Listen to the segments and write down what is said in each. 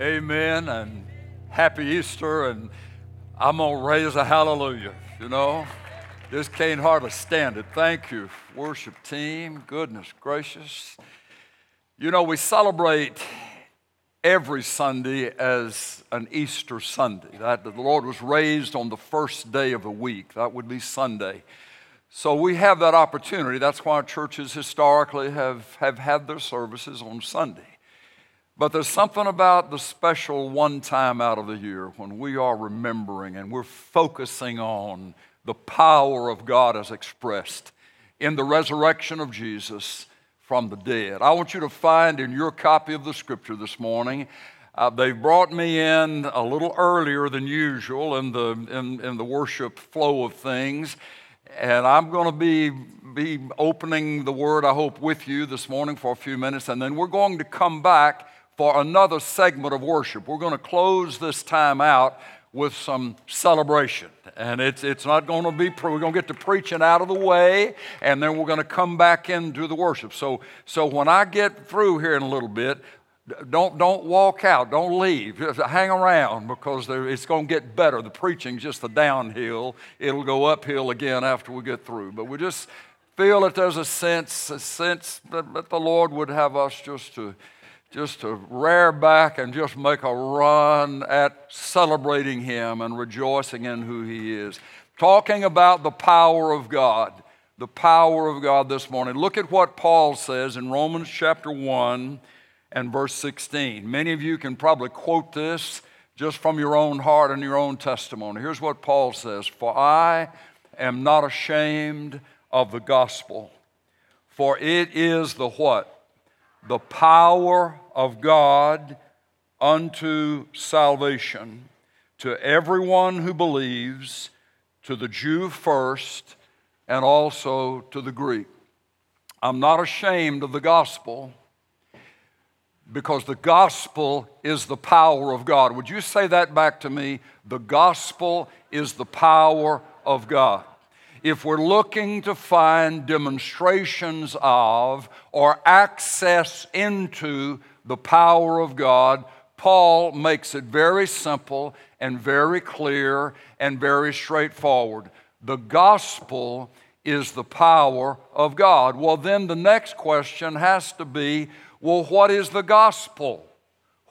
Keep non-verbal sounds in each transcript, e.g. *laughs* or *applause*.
Amen. And happy Easter. And I'm going to raise a hallelujah, you know. Just can't hardly stand it. Thank you, worship team. Goodness gracious. You know, we celebrate every Sunday as an Easter Sunday. That the Lord was raised on the first day of the week. That would be Sunday. So we have that opportunity. That's why churches historically have, have had their services on Sunday. But there's something about the special one time out of the year when we are remembering and we're focusing on the power of God as expressed in the resurrection of Jesus from the dead. I want you to find in your copy of the scripture this morning. Uh, they brought me in a little earlier than usual in the, in, in the worship flow of things. And I'm going to be, be opening the word, I hope, with you this morning for a few minutes. And then we're going to come back for another segment of worship. We're going to close this time out with some celebration. And it's, it's not going to be, we're going to get the preaching out of the way, and then we're going to come back into the worship. So, so when I get through here in a little bit, don't, don't walk out, don't leave. Just hang around because it's going to get better. The preaching's just the downhill, it'll go uphill again after we get through. But we just feel that there's a sense, a sense that, that the Lord would have us just to just to rear back and just make a run at celebrating Him and rejoicing in who He is. Talking about the power of God, the power of God this morning. Look at what Paul says in Romans chapter 1 and verse 16. Many of you can probably quote this just from your own heart and your own testimony. Here's what Paul says For I am not ashamed of the gospel, for it is the what? The power of God unto salvation to everyone who believes, to the Jew first, and also to the Greek. I'm not ashamed of the gospel because the gospel is the power of God. Would you say that back to me? The gospel is the power of God if we're looking to find demonstrations of or access into the power of God, Paul makes it very simple and very clear and very straightforward. The gospel is the power of God. Well, then the next question has to be well, what is the gospel?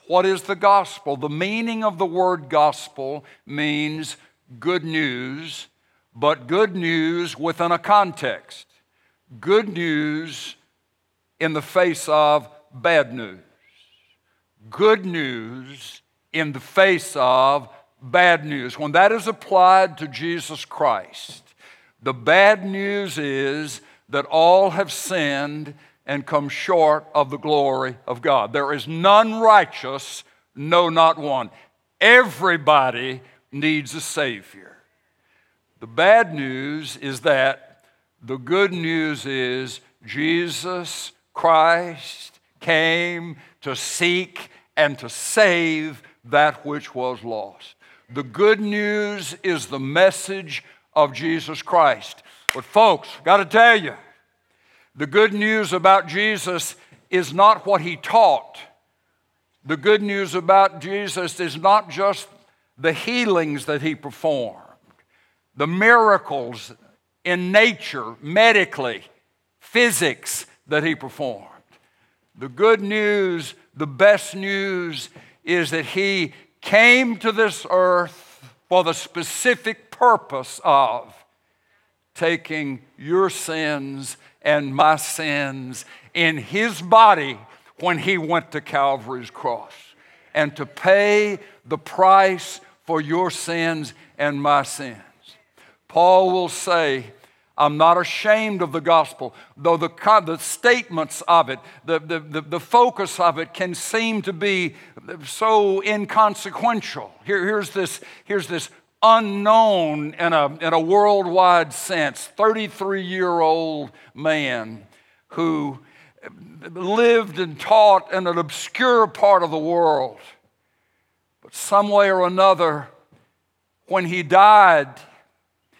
What is the gospel? The meaning of the word gospel means good news but good news within a context. Good news in the face of bad news. Good news in the face of bad news. When that is applied to Jesus Christ, the bad news is that all have sinned and come short of the glory of God. There is none righteous, no, not one. Everybody needs a Savior. The bad news is that the good news is Jesus Christ came to seek and to save that which was lost. The good news is the message of Jesus Christ. But, folks, got to tell you, the good news about Jesus is not what he taught. The good news about Jesus is not just the healings that he performed the miracles in nature, medically, physics that he performed. The good news, the best news, is that he came to this earth for the specific purpose of taking your sins and my sins in his body when he went to Calvary's cross and to pay the price for your sins and my sins. Paul will say, I'm not ashamed of the gospel, though the, the statements of it, the, the, the, focus of it can seem to be so inconsequential. Here, here's, this, here's this unknown in a, in a worldwide sense 33 year old man who lived and taught in an obscure part of the world. But some way or another, when he died,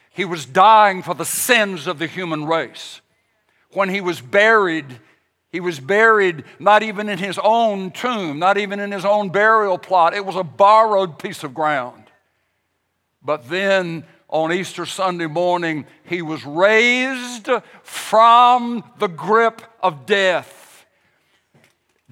he was dying for the sins of the human race. When he was buried, He was buried not even in his own tomb, not even in his own burial plot. It was a borrowed piece of ground. But then on Easter Sunday morning, he was raised from the grip of death.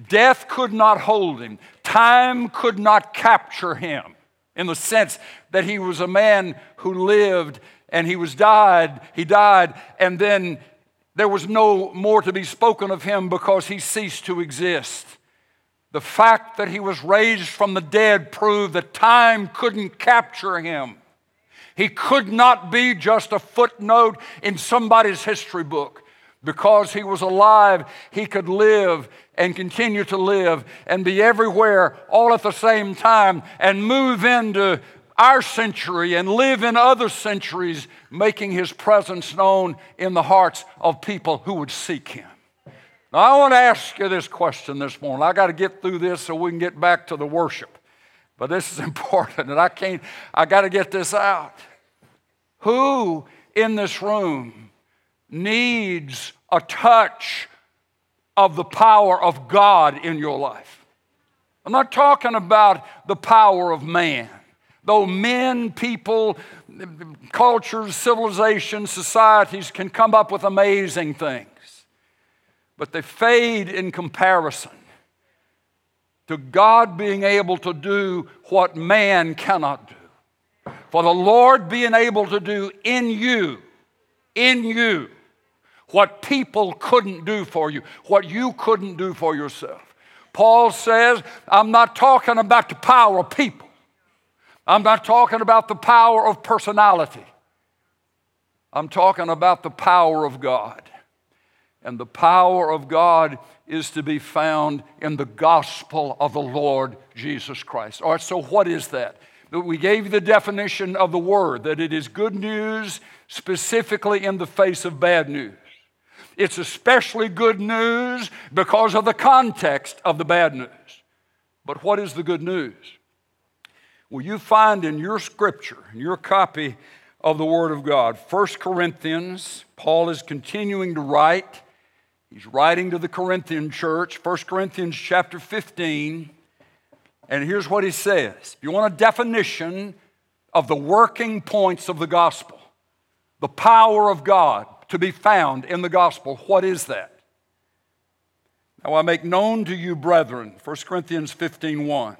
Death could not hold him, time could not capture him in the sense that he was a man who lived and he was died, he died, and then there was no more to be spoken of him because he ceased to exist. The fact that he was raised from the dead proved that time couldn't capture him. He could not be just a footnote in somebody's history book. Because he was alive, he could live and continue to live and be everywhere all at the same time and move into our century and live in other centuries, making his presence known in the hearts of people who would seek him. Now, I want to ask you this question this morning. I got to get through this so we can get back to the worship. But this is *laughs* important, and I can't, I got to get this out. Who in this room needs a touch of the power of God in your life? I'm not talking about the power of man. Though men, people, cultures, civilizations, societies can come up with amazing things, but they fade in comparison to God being able to do what man cannot do. For the Lord being able to do in you, in you, what people couldn't do for you, what you couldn't do for yourself. Paul says, I'm not talking about the power of people. I'm not talking about the power of personality. I'm talking about the power of God. And the power of God is to be found in the gospel of the Lord Jesus Christ. All right, so what is that? We gave you the definition of the word that it is good news, specifically in the face of bad news. It's especially good news because of the context of the bad news. But what is the good news? Will you find in your scripture, in your copy of the Word of God, 1 Corinthians, Paul is continuing to write. He's writing to the Corinthian church, 1 Corinthians chapter 15. And here's what he says If you want a definition of the working points of the gospel, the power of God to be found in the gospel, what is that? Now I make known to you, brethren, 1 Corinthians 15 1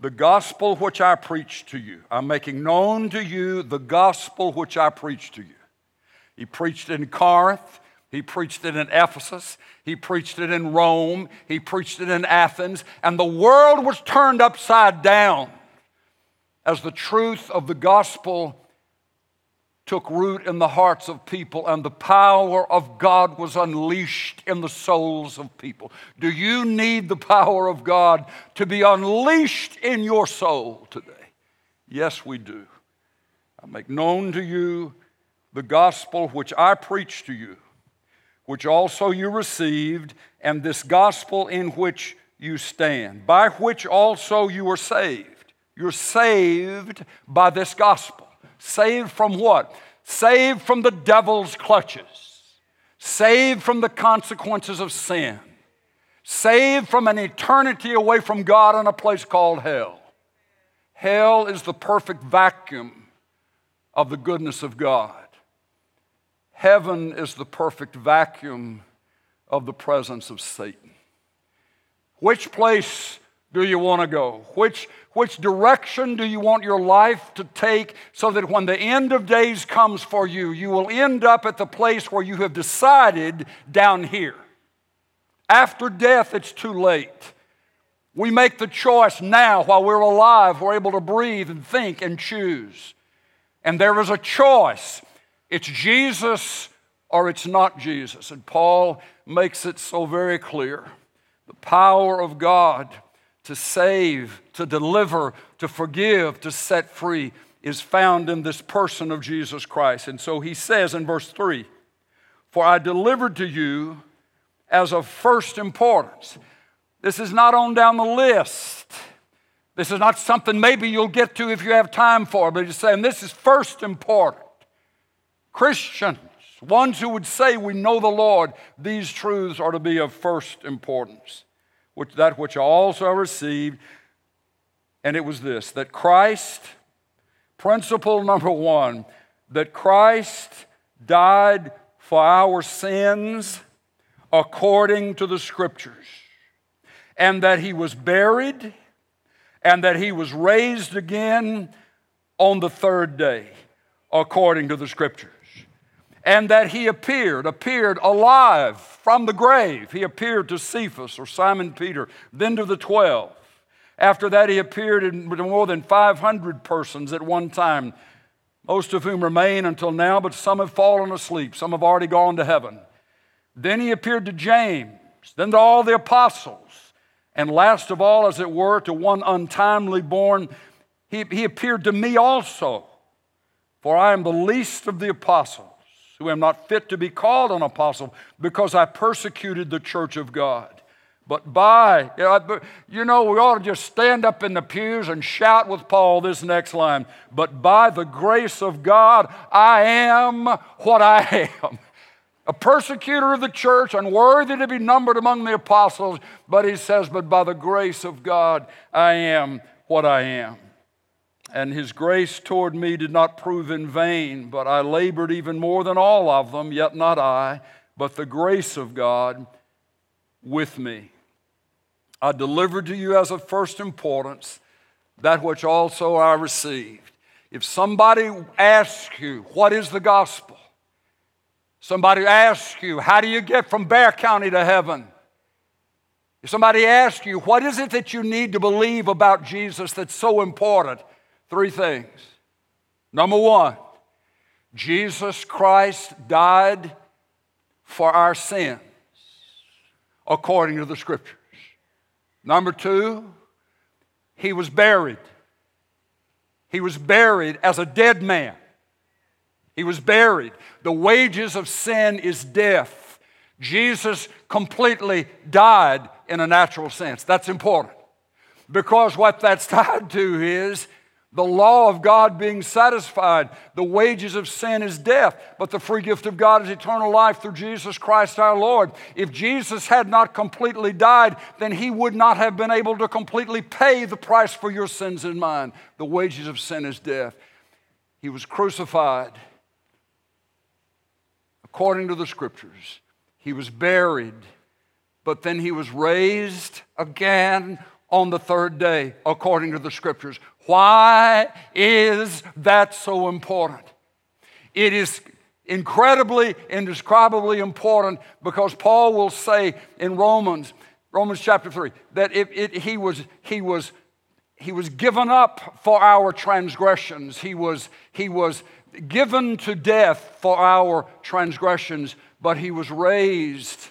the gospel which I preach to you. I'm making known to you the gospel which I preach to you. He preached in Corinth. He preached it in Ephesus. He preached it in Rome. He preached it in Athens. And the world was turned upside down as the truth of the gospel took root in the hearts of people and the power of God was unleashed in the souls of people. Do you need the power of God to be unleashed in your soul today? Yes, we do. I make known to you the gospel which I preach to you, which also you received, and this gospel in which you stand, by which also you are saved. You're saved by this gospel. Saved from what? Saved from the devil's clutches. Saved from the consequences of sin. Saved from an eternity away from God in a place called hell. Hell is the perfect vacuum of the goodness of God. Heaven is the perfect vacuum of the presence of Satan. Which place do you want to go? Which, which direction do you want your life to take so that when the end of days comes for you, you will end up at the place where you have decided down here? After death, it's too late. We make the choice now while we're alive, we're able to breathe and think and choose. And there is a choice it's Jesus or it's not Jesus. And Paul makes it so very clear. The power of God to save, to deliver, to forgive, to set free is found in this person of Jesus Christ. And so he says in verse 3 For I delivered to you as of first importance. This is not on down the list. This is not something maybe you'll get to if you have time for, but he's saying this is first important. Christians, ones who would say, We know the Lord, these truths are to be of first importance. Which, that which I also received, and it was this that Christ, principle number one, that Christ died for our sins according to the Scriptures, and that he was buried, and that he was raised again on the third day according to the Scriptures and that he appeared, appeared alive from the grave. He appeared to Cephas or Simon Peter, then to the twelve. After that, he appeared to more than 500 persons at one time, most of whom remain until now, but some have fallen asleep. Some have already gone to heaven. Then he appeared to James, then to all the apostles, and last of all, as it were, to one untimely born, he, he appeared to me also, for I am the least of the apostles who am not fit to be called an apostle because I persecuted the church of God. But by, you know, we ought to just stand up in the pews and shout with Paul this next line. But by the grace of God, I am what I am. A persecutor of the church, unworthy to be numbered among the apostles. But he says, But by the grace of God, I am what I am. And his grace toward me did not prove in vain, but I labored even more than all of them, yet not I, but the grace of God with me. I delivered to you as of first importance that which also I received. If somebody asks you, What is the gospel? Somebody asks you, How do you get from Bexar County to heaven? If somebody asks you, What is it that you need to believe about Jesus that's so important? Three things. Number one, Jesus Christ died for our sins according to the scriptures. Number two, he was buried. He was buried as a dead man. He was buried. The wages of sin is death. Jesus completely died in a natural sense. That's important because what that's *laughs* tied to is the law of God being satisfied. The wages of sin is death, but the free gift of God is eternal life through Jesus Christ our Lord. If Jesus had not completely died, then he would not have been able to completely pay the price for your sins and mine. The wages of sin is death. He was crucified according to the scriptures. He was buried, but then he was raised again on the third day according to the scriptures. Why is that so important? It is incredibly, indescribably important because Paul will say in Romans, Romans chapter 3, that it, it, he, was, he, was, he was given up for our transgressions. He was, he was given to death for our transgressions, but he was raised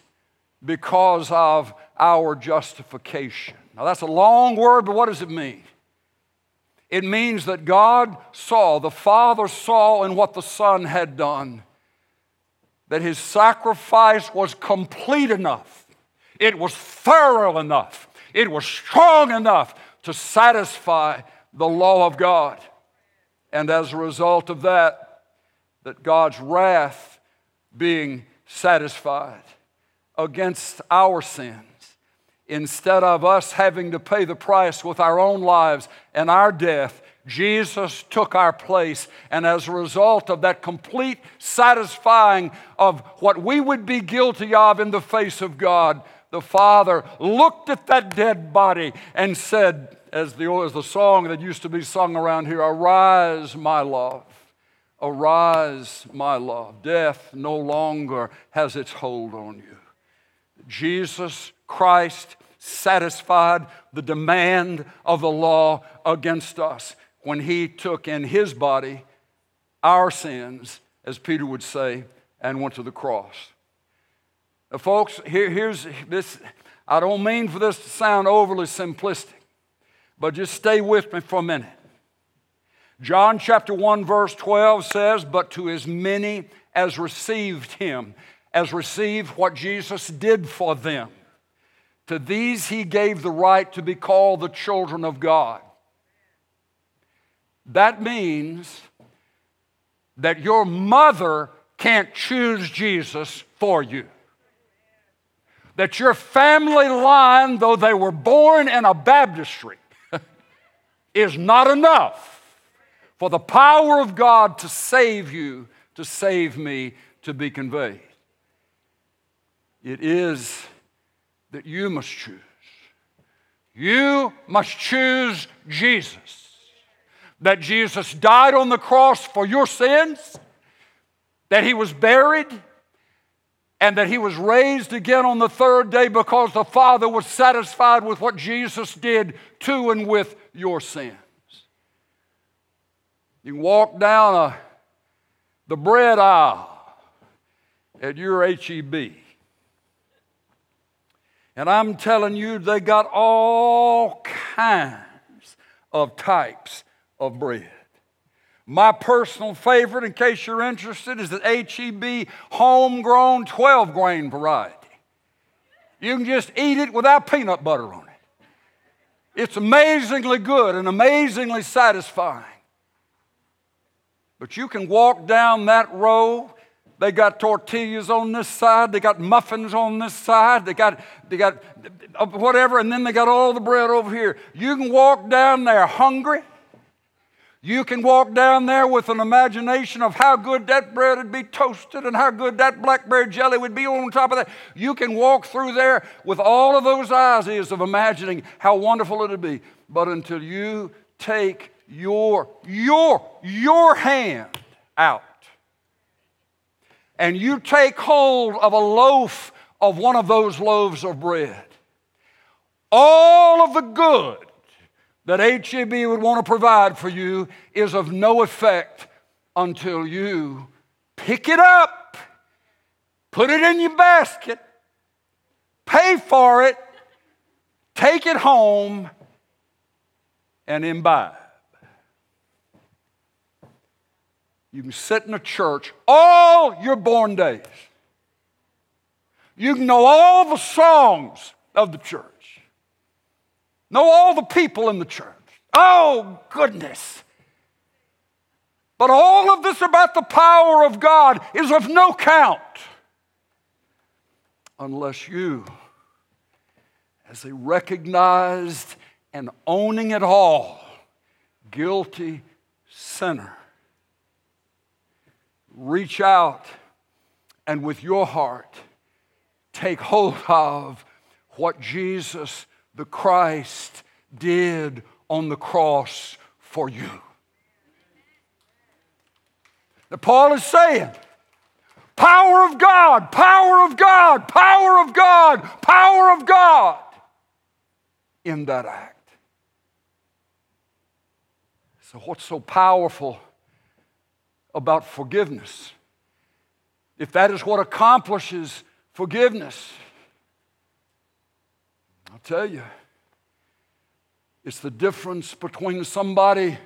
because of our justification. Now, that's a long word, but what does it mean? It means that God saw, the Father saw in what the Son had done, that his sacrifice was complete enough, it was thorough enough, it was strong enough to satisfy the law of God. And as a result of that, that God's wrath being satisfied against our sin Instead of us having to pay the price with our own lives and our death, Jesus took our place. And as a result of that complete satisfying of what we would be guilty of in the face of God, the Father looked at that dead body and said, as the, as the song that used to be sung around here, Arise, my love. Arise, my love. Death no longer has its hold on you. Jesus Christ satisfied the demand of the law against us when he took in his body our sins, as Peter would say, and went to the cross. Now, folks, here, here's this. I don't mean for this to sound overly simplistic, but just stay with me for a minute. John chapter 1, verse 12 says, But to as many as received him, as received what Jesus did for them, to these he gave the right to be called the children of God. That means that your mother can't choose Jesus for you. That your family line, though they were born in a baptistry, *laughs* is not enough for the power of God to save you, to save me, to be conveyed. It is that you must choose. You must choose Jesus. That Jesus died on the cross for your sins, that he was buried, and that he was raised again on the third day because the Father was satisfied with what Jesus did to and with your sins. You can walk down a, the bread aisle at your HEB. And I'm telling you, they got all kinds of types of bread. My personal favorite, in case you're interested, is the HEB homegrown 12 grain variety. You can just eat it without peanut butter on it. It's amazingly good and amazingly satisfying. But you can walk down that row. They got tortillas on this side, they got muffins on this side, they got, they got whatever, and then they got all the bread over here. You can walk down there hungry you can walk down there with an imagination of how good that bread would be toasted and how good that blackberry jelly would be on top of that. You can walk through there with all of those eyes of imagining how wonderful it would be. But until you take your, your, your hand out and you take hold of a loaf of one of those loaves of bread, all of the good that HEB would want to provide for you is of no effect until you pick it up, put it in your basket, pay for it, take it home, and imbibe. You can sit in a church all your born days. You can know all the songs of the church. Know all the people in the church. Oh, goodness. But all of this about the power of God is of no count unless you, as a recognized and owning it all, guilty sinner, reach out and with your heart take hold of what Jesus the Christ did on the cross for you. That Paul is saying, power of God, power of God, power of God, power of God in that act. So, what's so powerful about forgiveness? If that is what accomplishes forgiveness, I'll tell you, it's the difference between somebody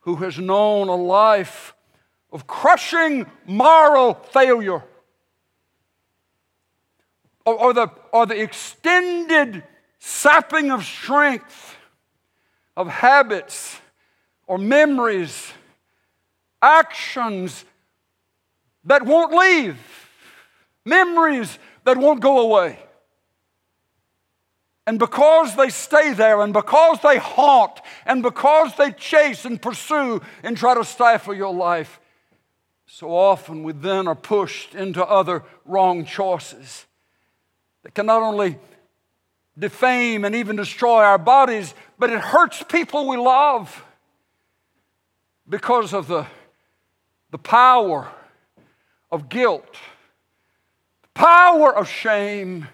who has known a life of crushing moral failure or, or, the, or the extended sapping of strength of habits or memories, actions that won't leave, memories that won't go away. And because they stay there, and because they haunt, and because they chase and pursue and try to stifle your life, so often we then are pushed into other wrong choices that can not only defame and even destroy our bodies, but it hurts people we love because of the, the power of guilt, the power of shame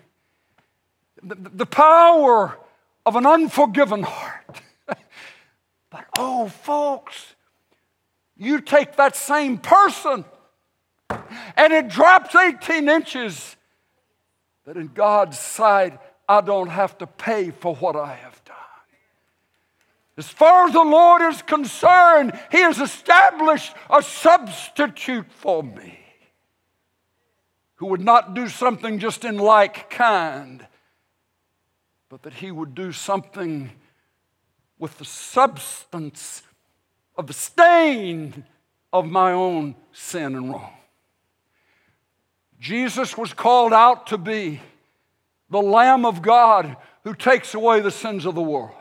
the, the power of an unforgiven heart. *laughs* but oh, folks, you take that same person and it drops 18 inches, that in God's sight, I don't have to pay for what I have. As far as the Lord is concerned, He has established a substitute for me who would not do something just in like kind, but that he would do something with the substance of the stain of my own sin and wrong. Jesus was called out to be the Lamb of God who takes away the sins of the world.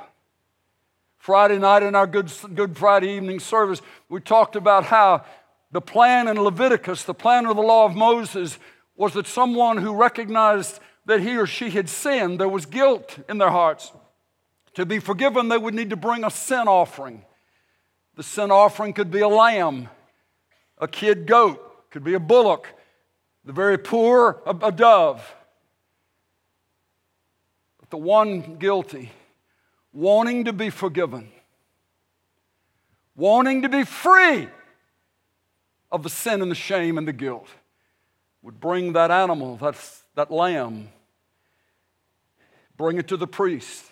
Friday night in our Good, Good Friday evening service, we talked about how the plan in Leviticus, the plan of the law of Moses, was that someone who recognized that he or she had sinned, there was guilt in their hearts. To be forgiven, they would need to bring a sin offering. The sin offering could be a lamb, a kid goat, could be a bullock, the very poor, a, a dove. But the one guilty, wanting to be forgiven, wanting to be free of the sin and the shame and the guilt, would bring that animal, that, that lamb, bring it to the priest.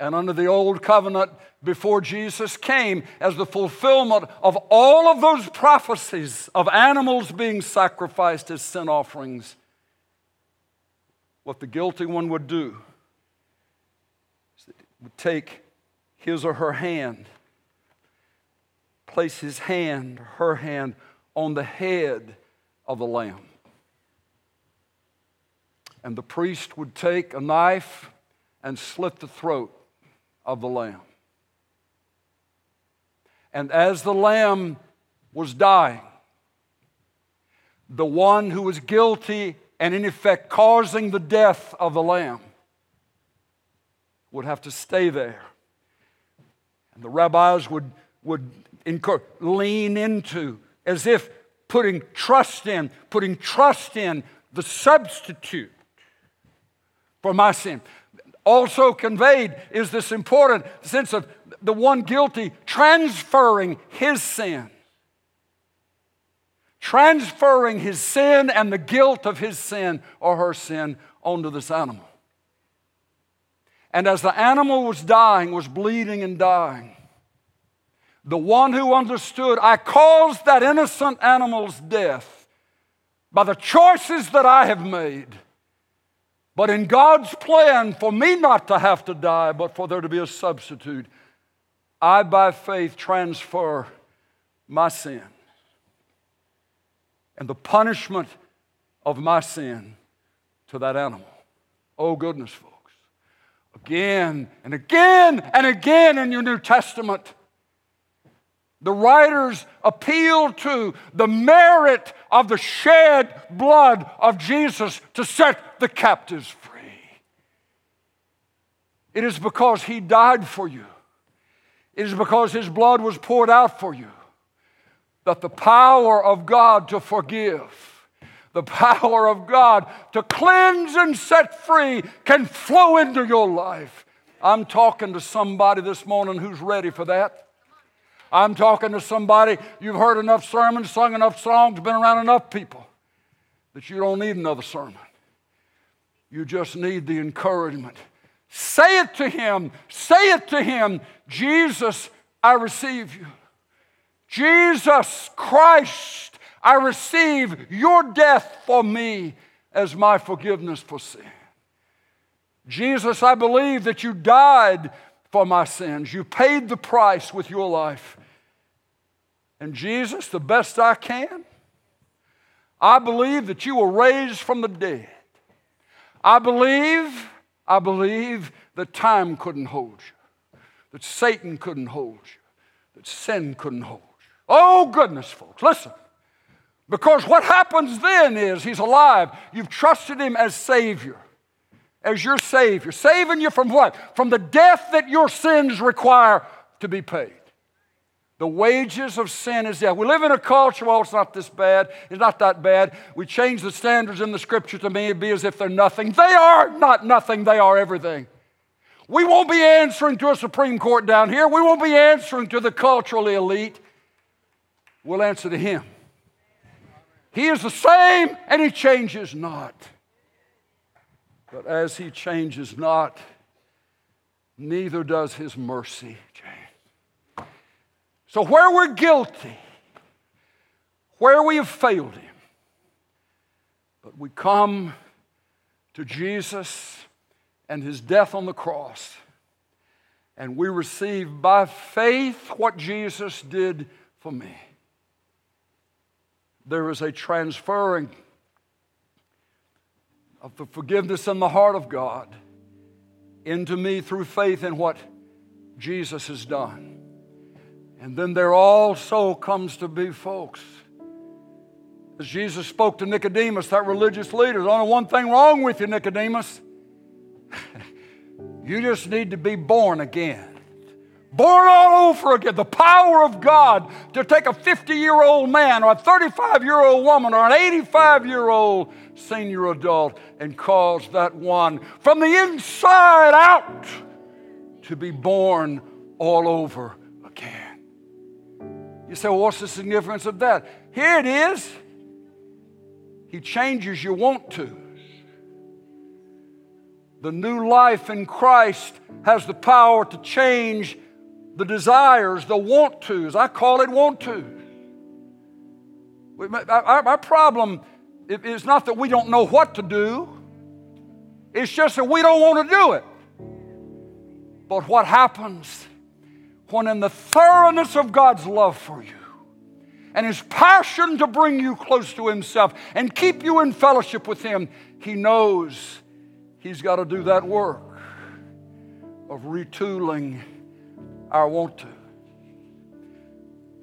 And under the old covenant, before Jesus came, as the fulfillment of all of those prophecies of animals being sacrificed as sin offerings, what the guilty one would do would take his or her hand, place his hand, her hand, on the head of the lamb. And the priest would take a knife and slit the throat of the lamb. And as the lamb was dying, the one who was guilty and in effect causing the death of the lamb would have to stay there. And the rabbis would, would incur, lean into, as if putting trust in, putting trust in the substitute for my sin. Also conveyed is this important sense of the one guilty transferring his sin. Transferring his sin and the guilt of his sin or her sin onto this animal. And as the animal was dying, was bleeding and dying, the one who understood, I caused that innocent animal's death by the choices that I have made. But in God's plan for me not to have to die, but for there to be a substitute, I by faith transfer my sin and the punishment of my sin to that animal. Oh, goodness, folks. Again and again and again in your New Testament, the writers appeal to the merit of the shed blood of Jesus to set the captives free. It is because he died for you, it is because his blood was poured out for you that the power of God to forgive, the power of God to cleanse and set free can flow into your life. I'm talking to somebody this morning who's ready for that. I'm talking to somebody, you've heard enough sermons, sung enough songs, been around enough people that you don't need another sermon. You just need the encouragement. Say it to him. Say it to him. Jesus, I receive you. Jesus Christ, I receive your death for me as my forgiveness for sin. Jesus, I believe that you died for my sins. You paid the price with your life. And Jesus, the best I can, I believe that you were raised from the dead. I believe, I believe that time couldn't hold you, that Satan couldn't hold you, that sin couldn't hold you. Oh, goodness, folks, listen. Because what happens then is he's alive. You've trusted him as Savior as your Savior, saving you from what? From the death that your sins require to be paid. The wages of sin is death. We live in a culture, well, it's not this bad. It's not that bad. We change the standards in the scripture to be as if they're nothing. They are not nothing, they are everything. We won't be answering to a Supreme Court down here. We won't be answering to the culturally elite. We'll answer to Him. He is the same and He changes not. But as he changes not, neither does his mercy change. So, where we're guilty, where we have failed him, but we come to Jesus and his death on the cross, and we receive by faith what Jesus did for me. There is a transferring of the forgiveness in the heart of God into me through faith in what Jesus has done. And then there also comes to be folks. As Jesus spoke to Nicodemus, that religious leader, there's only one thing wrong with you, Nicodemus. *laughs* you just need to be born again. Born all over again. The power of God to take a 50 year old man or a 35 year old woman or an 85 year old senior adult and cause that one from the inside out to be born all over again. You say, well, what's the significance of that? Here it is. He changes your want to. The new life in Christ has the power to change the desires, the want tos. I call it want tos. Our problem is not that we don't know what to do, it's just that we don't want to do it. But what happens when, in the thoroughness of God's love for you and His passion to bring you close to Himself and keep you in fellowship with Him, He knows He's got to do that work of retooling our want to.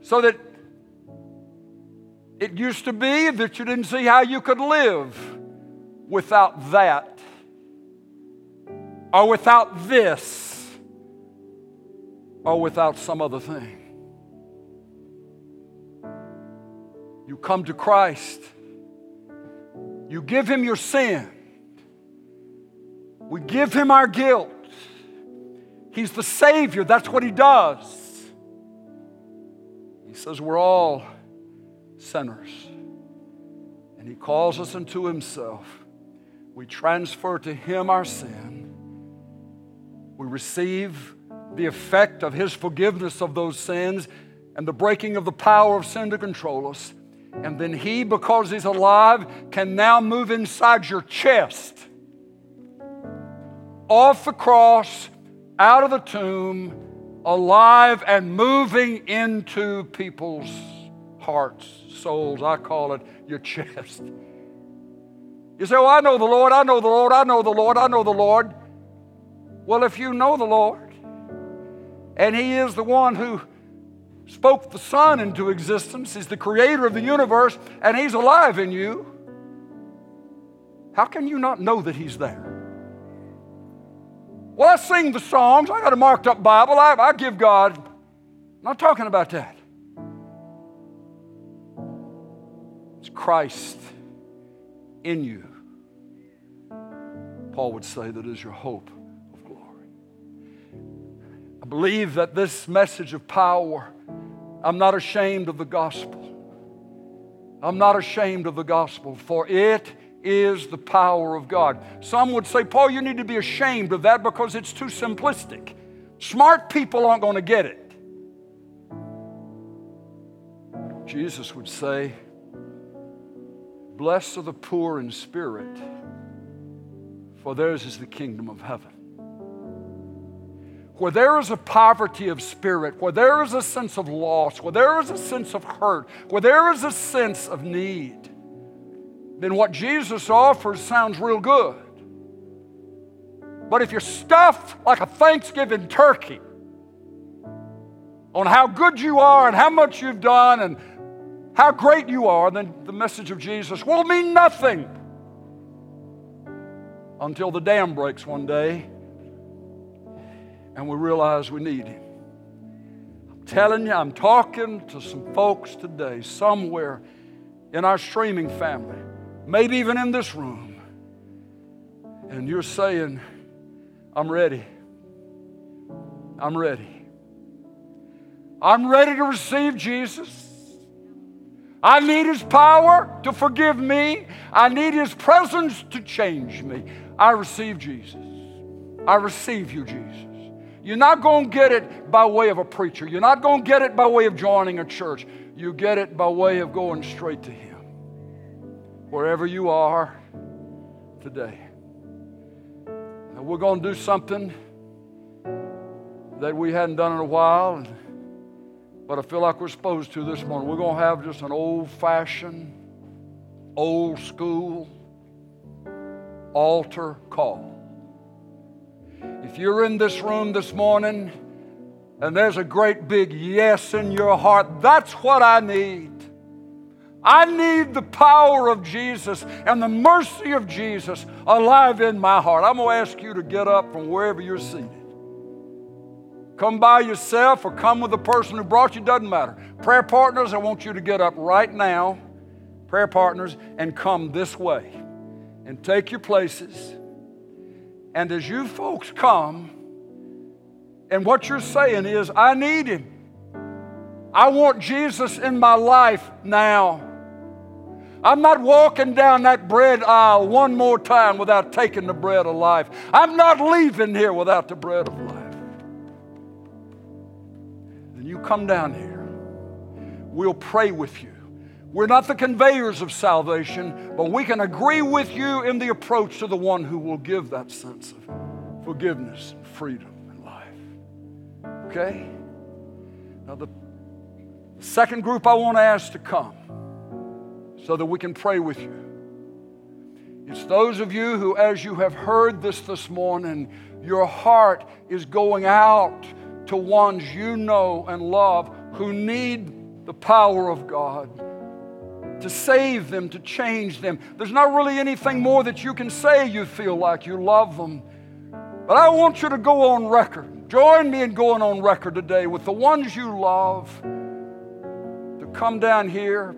So that it used to be that you didn't see how you could live without that or without this or without some other thing. You come to Christ, you give Him your sin, we give Him our guilt. He's the Savior. That's what He does. He says we're all sinners. And He calls us into Himself. We transfer to Him our sin. We receive the effect of His forgiveness of those sins and the breaking of the power of sin to control us. And then He, because He's alive, can now move inside your chest, off the cross out of the tomb, alive and moving into people's hearts, souls. I call it your chest. You say, Well, I know the Lord, I know the Lord, I know the Lord, I know the Lord. Well, if you know the Lord, and He is the one who spoke the sun into existence, He's the creator of the universe, and He's alive in you, how can you not know that He's there? Well, I sing the songs. I got a marked up Bible. I, I give God. I'm not talking about that. It's Christ in you. Paul would say that is your hope of glory. I believe that this message of power, I'm not ashamed of the gospel. I'm not ashamed of the gospel, for it is the power of God. Some would say, Paul, you need to be ashamed of that because it's too simplistic. Smart people aren't going to get it. Jesus would say, Blessed are the poor in spirit, for theirs is the kingdom of heaven. Where there is a poverty of spirit, where there is a sense of loss, where there is a sense of hurt, where there is a sense of need, then what Jesus offers sounds real good. But if you're stuffed like a Thanksgiving turkey on how good you are and how much you've done and how great you are, then the message of Jesus will mean nothing until the dam breaks one day and we realize we need Him. I'm telling you, I'm talking to some folks today, somewhere in our streaming family maybe even in this room, and you're saying, I'm ready. I'm ready. I'm ready to receive Jesus. I need His power to forgive me. I need His presence to change me. I receive Jesus. I receive you, Jesus. You're not going to get it by way of a preacher. You're not going to get it by way of joining a church. You get it by way of going straight to Him wherever you are today. And we're going to do something that we hadn't done in a while, but I feel like we're supposed to this morning. We're going to have just an old fashioned, old school altar call. If you're in this room this morning and there's a great big yes in your heart, that's what I need. I need the power of Jesus and the mercy of Jesus alive in my heart. I'm going to ask you to get up from wherever you're seated. Come by yourself or come with the person who brought you, doesn't matter. Prayer partners, I want you to get up right now, prayer partners, and come this way and take your places. And as you folks come, and what you're saying is, I need him. I want Jesus in my life now. I'm not walking down that bread aisle one more time without taking the bread of life. I'm not leaving here without the bread of life. Then you come down here. We'll pray with you. We're not the conveyors of salvation, but we can agree with you in the approach to the one who will give that sense of forgiveness and freedom and life. Okay? Now, the second group I want to ask to come so that we can pray with you. It's those of you who, as you have heard this this morning, your heart is going out to ones you know and love who need the power of God to save them, to change them. There's not really anything more that you can say you feel like you love them. But I want you to go on record. Join me in going on record today with the ones you love to come down here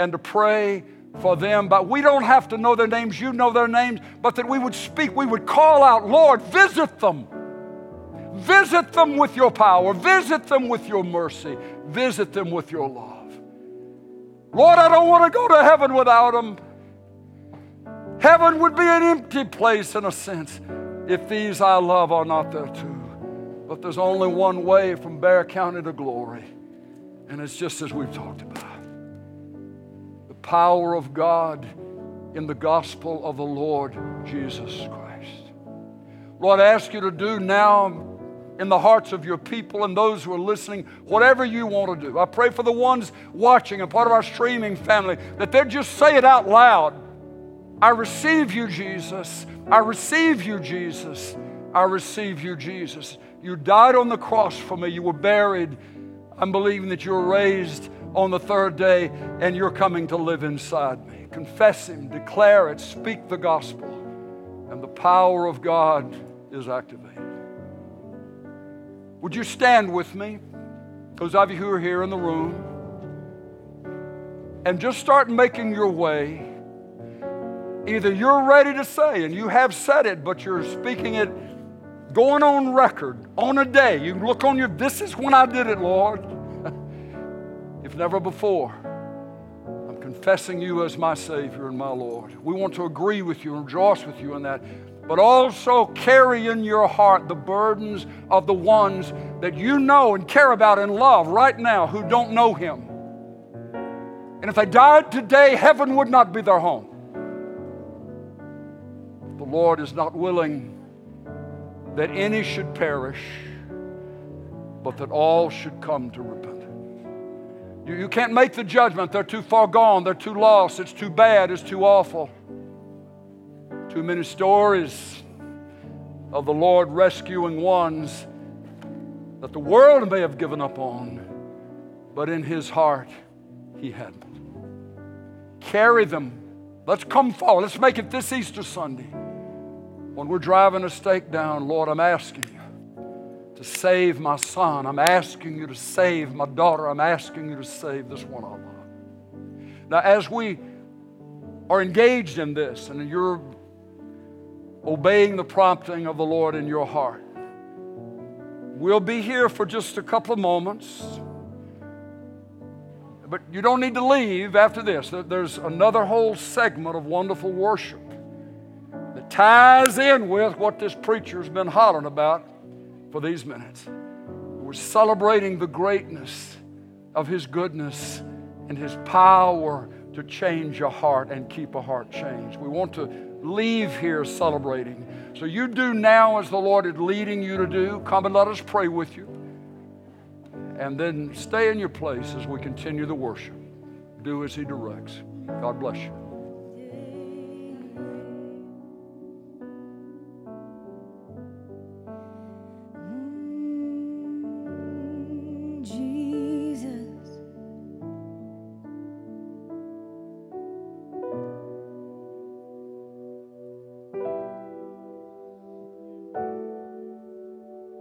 and to pray for them. But we don't have to know their names, you know their names, but that we would speak, we would call out, Lord, visit them. Visit them with your power, visit them with your mercy, visit them with your love. Lord, I don't want to go to heaven without them. Heaven would be an empty place in a sense if these I love are not there too. But there's only one way from Bexar County to glory, and it's just as we've talked about power of God in the gospel of the Lord Jesus Christ. Lord, I ask you to do now in the hearts of your people and those who are listening, whatever you want to do. I pray for the ones watching and part of our streaming family that they'll just say it out loud. I receive you, Jesus. I receive you, Jesus. I receive you, Jesus. You died on the cross for me. You were buried. I'm believing that you were raised on the third day and you're coming to live inside me. Confess Him, declare it, speak the gospel, and the power of God is activated. Would you stand with me, those of you who are here in the room, and just start making your way? Either you're ready to say, and you have said it, but you're speaking it going on record on a day. You look on your, this is when I did it, Lord. If never before, I'm confessing you as my Savior and my Lord. We want to agree with you and rejoice with you in that but also carry in your heart the burdens of the ones that you know and care about and love right now who don't know Him. And if they died today, heaven would not be their home. The Lord is not willing that any should perish, but that all should come to repentance. You, you can't make the judgment. They're too far gone. They're too lost. It's too bad. It's too awful. Too many stories of the Lord rescuing ones that the world may have given up on, but in his heart, he hadn't. Carry them. Let's come forward. Let's make it this Easter Sunday. When we're driving a stake down, Lord, I'm asking you to save my son. I'm asking you to save my daughter. I'm asking you to save this one I. Now, as we are engaged in this, and you're obeying the prompting of the Lord in your heart. We'll be here for just a couple of moments. But you don't need to leave after this. There's another whole segment of wonderful worship that ties in with what this preacher's been hollering about for these minutes. We're celebrating the greatness of his goodness and his power to change a heart and keep a heart changed. We want to leave here celebrating. So you do now as the Lord is leading you to do. Come and let us pray with you. And then stay in your place as we continue the worship. Do as He directs. God bless you.